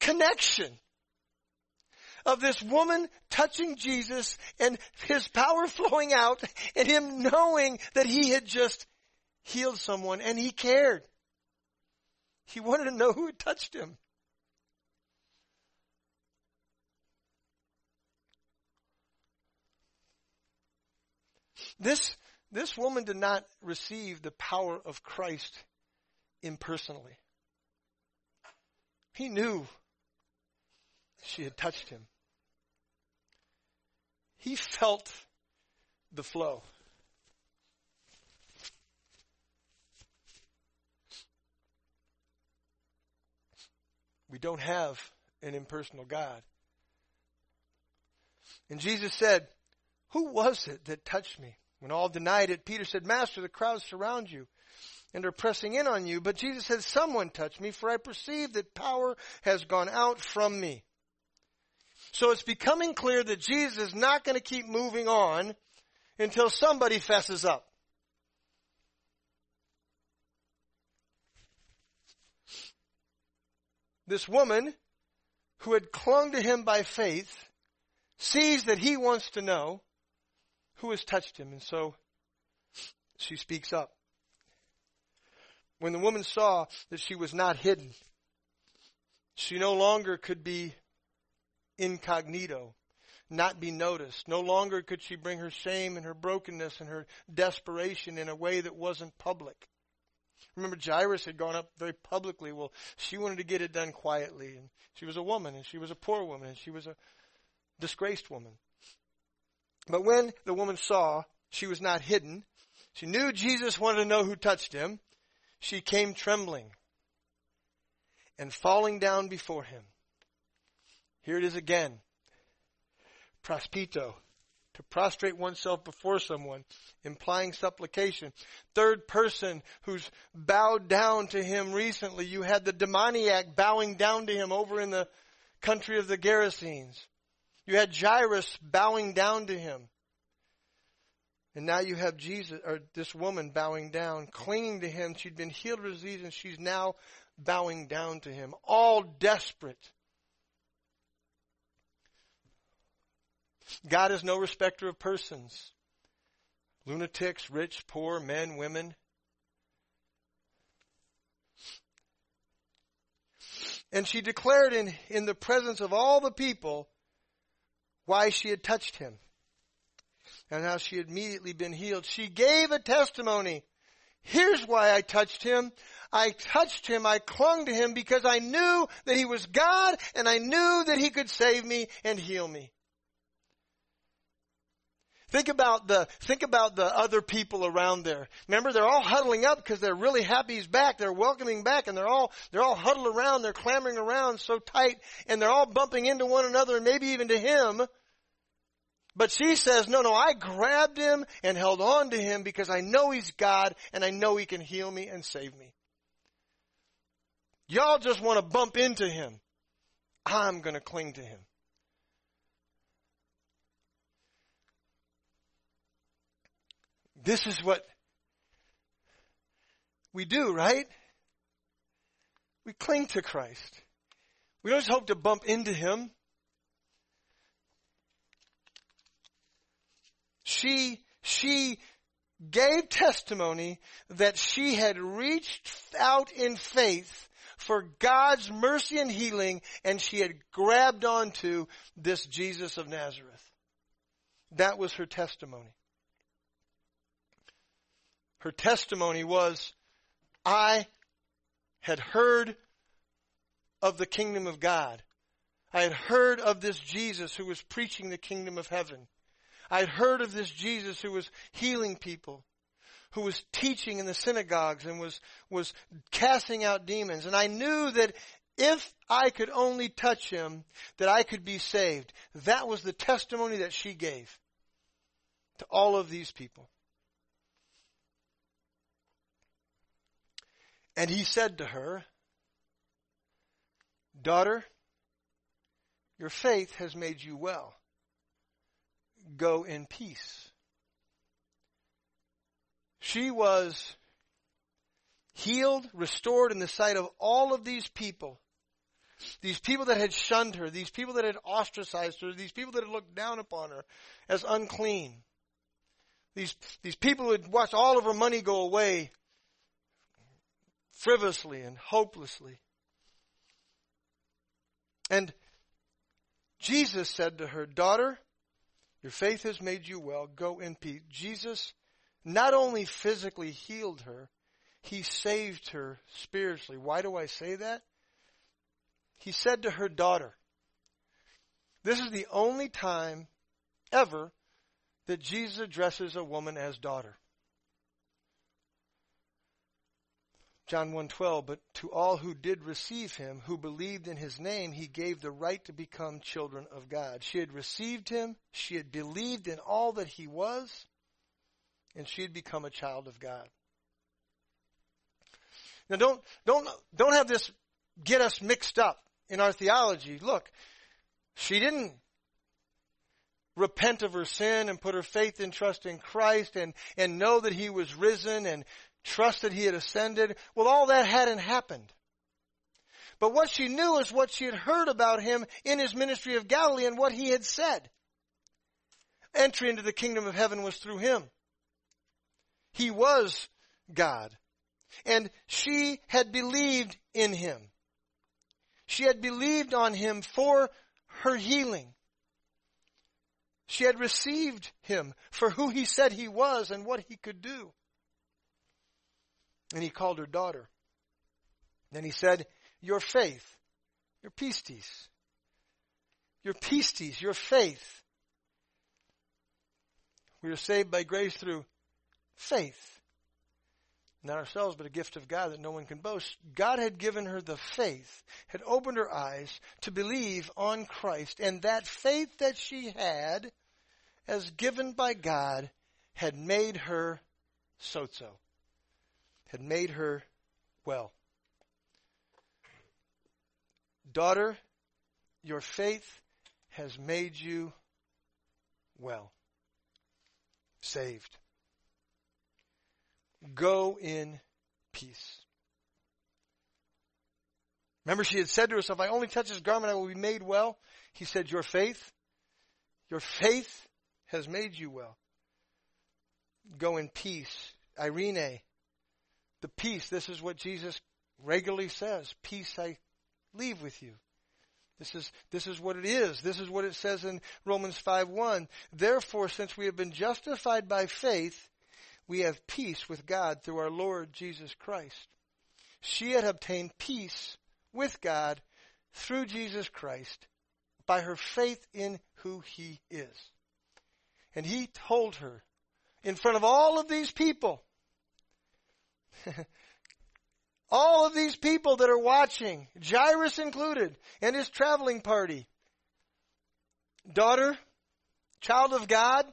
connection. Of this woman touching Jesus and his power flowing out and him knowing that he had just healed someone and he cared. He wanted to know who had touched him. This this woman did not receive the power of Christ impersonally. He knew she had touched him. He felt the flow. We don't have an impersonal God. And Jesus said, Who was it that touched me? When all denied it, Peter said, Master, the crowds surround you and are pressing in on you. But Jesus said, Someone touched me, for I perceive that power has gone out from me. So it's becoming clear that Jesus is not going to keep moving on until somebody fesses up. This woman who had clung to him by faith sees that he wants to know who has touched him, and so she speaks up. When the woman saw that she was not hidden, she no longer could be incognito, not be noticed. No longer could she bring her shame and her brokenness and her desperation in a way that wasn't public. Remember, Jairus had gone up very publicly. Well, she wanted to get it done quietly. And she was a woman, and she was a poor woman, and she was a disgraced woman. But when the woman saw she was not hidden, she knew Jesus wanted to know who touched him. She came trembling and falling down before him. Here it is again. Prospipto. To prostrate oneself before someone, implying supplication. Third person who's bowed down to him recently. You had the demoniac bowing down to him over in the country of the Gerasenes. You had Jairus bowing down to him. And now you have Jesus, or this woman bowing down, clinging to him. She'd been healed of disease and she's now bowing down to him, all desperate. God is no respecter of persons. Lunatics, rich, poor, men, women. And she declared in, in the presence of all the people why she had touched him and how she had immediately been healed. She gave a testimony. Here's why I touched him. I touched him, I clung to him because I knew that he was God and I knew that he could save me and heal me. Think about the, think about the other people around there. Remember, they're all huddling up because they're really happy he's back. They're welcoming back and they're all, they're all huddled around. They're clamoring around so tight and they're all bumping into one another and maybe even to him. But she says, no, no, I grabbed him and held on to him because I know he's God and I know he can heal me and save me. Y'all just want to bump into him. I'm going to cling to him. This is what we do, right? We cling to Christ. We don't just hope to bump into Him. She, she gave testimony that she had reached out in faith for God's mercy and healing and she had grabbed onto this Jesus of Nazareth. That was her testimony. Her testimony was, I had heard of the kingdom of God. I had heard of this Jesus who was preaching the kingdom of heaven. I had heard of this Jesus who was healing people, who was teaching in the synagogues and was, was casting out demons. And I knew that if I could only touch him, that I could be saved. That was the testimony that she gave to all of these people. And he said to her, Daughter, your faith has made you well. Go in peace. She was healed, restored in the sight of all of these people. These people that had shunned her, these people that had ostracized her, these people that had looked down upon her as unclean. These, these people who had watched all of her money go away frivolously and hopelessly. And Jesus said to her, Daughter, your faith has made you well. Go in peace. Jesus not only physically healed her, he saved her spiritually. Why do I say that? He said to her daughter, This is the only time ever that Jesus addresses a woman as daughter. John 1:12 but to all who did receive him who believed in his name he gave the right to become children of God. She had received him, she had believed in all that he was, and she had become a child of God. Now don't, don't, don't have this get us mixed up in our theology. Look, she didn't repent of her sin and put her faith and trust in Christ and, and know that he was risen and trust that he had ascended. Well, all that hadn't happened. But what she knew is what she had heard about him in his ministry of Galilee and what he had said. Entry into the kingdom of heaven was through him. He was God. And she had believed in him. She had believed on him for her healing. She had received him for who he said he was and what he could do. And he called her daughter. Then he said, Your faith, your pistis, your pistis, your faith. We are saved by grace through faith not ourselves, but a gift of God that no one can boast. God had given her the faith, had opened her eyes to believe on Christ, and that faith that she had, as given by God, had made her sozo, had made her well. Daughter, your faith has made you well, saved. Go in peace. Remember, she had said to herself, I only touch his garment, I will be made well. He said, Your faith, your faith has made you well. Go in peace. Eirene, the peace, this is what Jesus regularly says. Peace I leave with you. This is, this is what it is. This is what it says in Romans 5 1. Therefore, since we have been justified by faith, we have peace with God through our Lord Jesus Christ. She had obtained peace with God through Jesus Christ by her faith in who he is. And he told her in front of all of these people, all of these people that are watching, Jairus included, and his traveling party, daughter, child of God,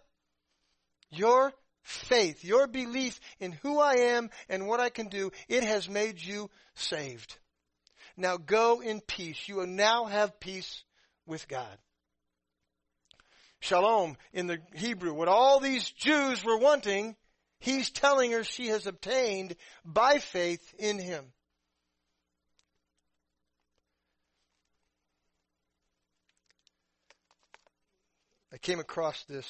your faith, your belief in who I am and what I can do, it has made you saved. Now go in peace. You will now have peace with God. Shalom in the Hebrew, what all these Jews were wanting, he's telling her she has obtained by faith in him. I came across this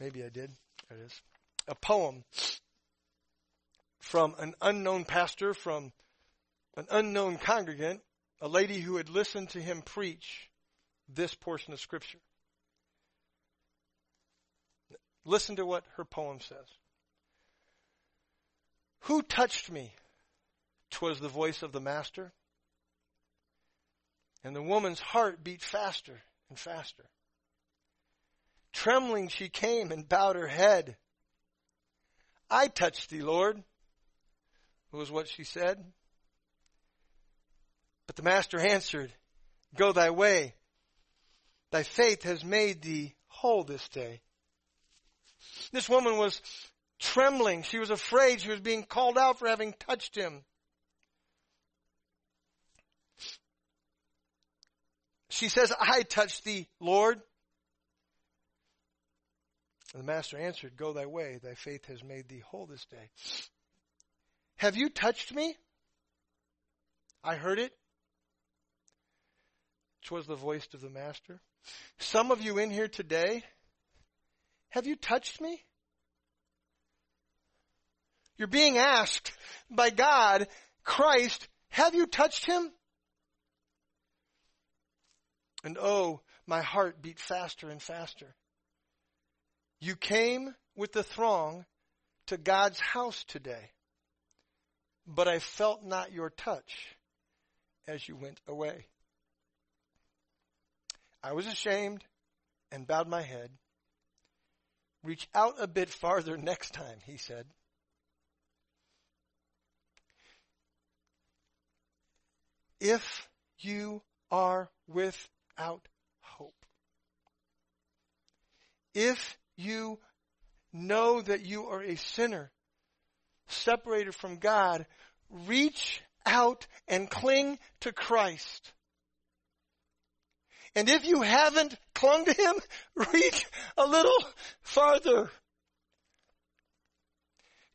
Maybe I did. There it is. A poem from an unknown pastor, from an unknown congregant, a lady who had listened to him preach this portion of Scripture. Listen to what her poem says. Who touched me? Twas the voice of the Master. And the woman's heart beat faster and faster. Trembling she came and bowed her head. I touched thee, Lord, was what she said. But the master answered, Go thy way. Thy faith has made thee whole this day. This woman was trembling. She was afraid. She was being called out for having touched him. She says, I touched thee, Lord. And the master answered, Go thy way, thy faith has made thee whole this day. Have you touched me? I heard it. was the voice of the master. Some of you in here today, have you touched me? You're being asked by God, Christ, have you touched him? And oh, my heart beat faster and faster. You came with the throng to God's house today, but I felt not your touch as you went away. I was ashamed and bowed my head. Reach out a bit farther next time, he said. If you are without hope, if you know that you are a sinner separated from God, reach out and cling to Christ. And if you haven't clung to Him, reach a little farther.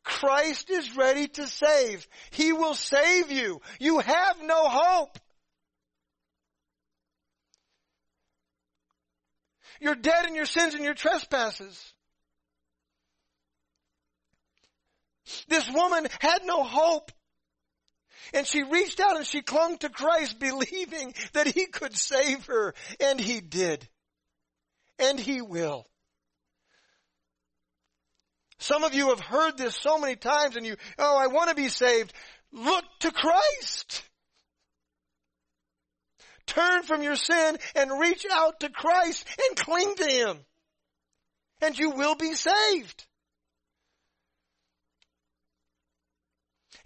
Christ is ready to save. He will save you. You have no hope. You're dead in your sins and your trespasses. This woman had no hope. And she reached out and she clung to Christ believing that he could save her. And he did. And he will. Some of you have heard this so many times and you, oh, I want to be saved. Look to Christ. Turn from your sin and reach out to Christ and cling to Him. And you will be saved.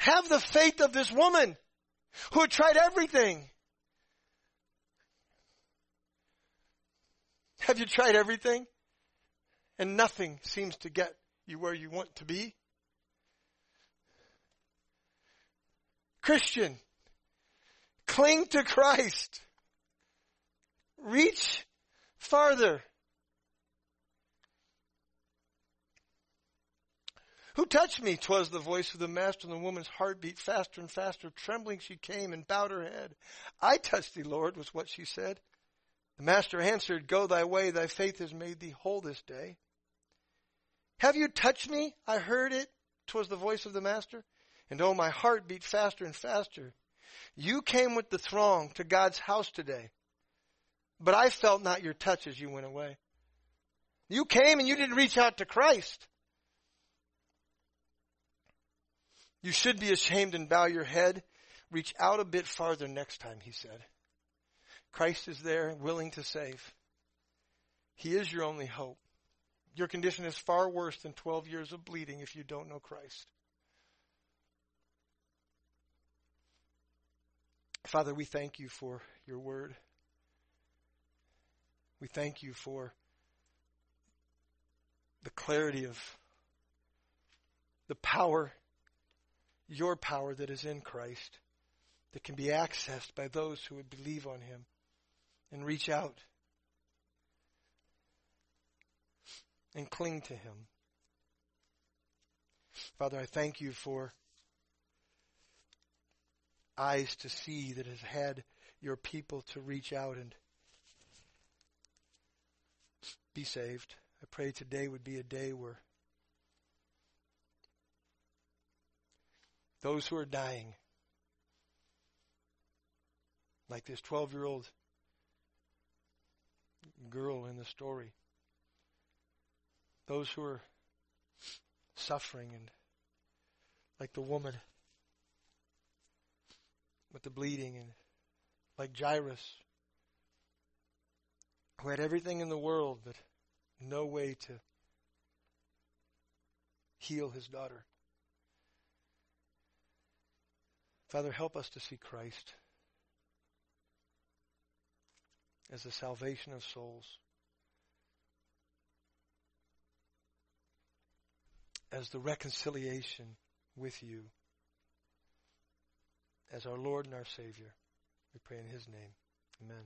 Have the faith of this woman who had tried everything. Have you tried everything? And nothing seems to get you where you want to be? Christian, cling to Christ. Reach farther. Who touched me? Twas the voice of the master, and the woman's heart beat faster and faster. Trembling she came and bowed her head. I touched thee, Lord, was what she said. The master answered, Go thy way, thy faith has made thee whole this day. Have you touched me? I heard it. Twas the voice of the master. And oh, my heart beat faster and faster. You came with the throng to God's house today, but I felt not your touch as you went away. You came and you didn't reach out to Christ. You should be ashamed and bow your head. Reach out a bit farther next time, he said. Christ is there, willing to save. He is your only hope. Your condition is far worse than 12 years of bleeding if you don't know Christ. Father, we thank you for your word. We thank you for the clarity of the power, your power that is in Christ, that can be accessed by those who would believe on him and reach out and cling to Him. Father, I thank you for eyes to see that has had your people to reach out and be saved. I pray today would be a day where those who are dying, like this 12 year old girl in the story, those who are suffering and like the woman with the bleeding and like Jairus who had everything in the world but no way to heal his daughter. Father, help us to see Christ as the salvation of souls. as the reconciliation with you as our Lord and our Savior. We pray in His name. Amen.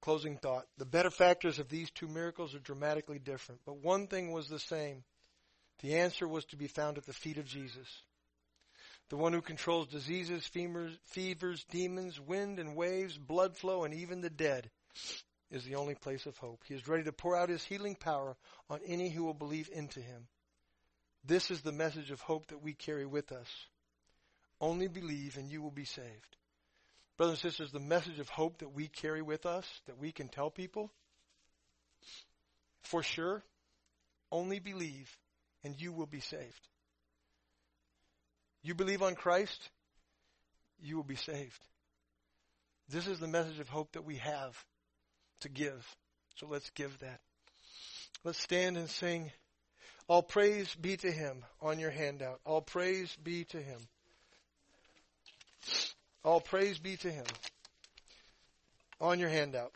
Closing thought. The benefactors of these two miracles are dramatically different, but one thing was the same. The answer was to be found at the feet of Jesus. The one who controls diseases, fevers, fevers, demons, wind and waves, blood flow, and even the dead is the only place of hope. He is ready to pour out his healing power on any who will believe into him. This is the message of hope that we carry with us. Only believe and you will be saved. Brothers and sisters, the message of hope that we carry with us, that we can tell people, for sure, only believe and you will be saved. You believe on Christ, you will be saved. This is the message of hope that we have to give. So let's give that. Let's stand and sing. All praise be to him on your handout. All praise be to him. All praise be to him on your handout.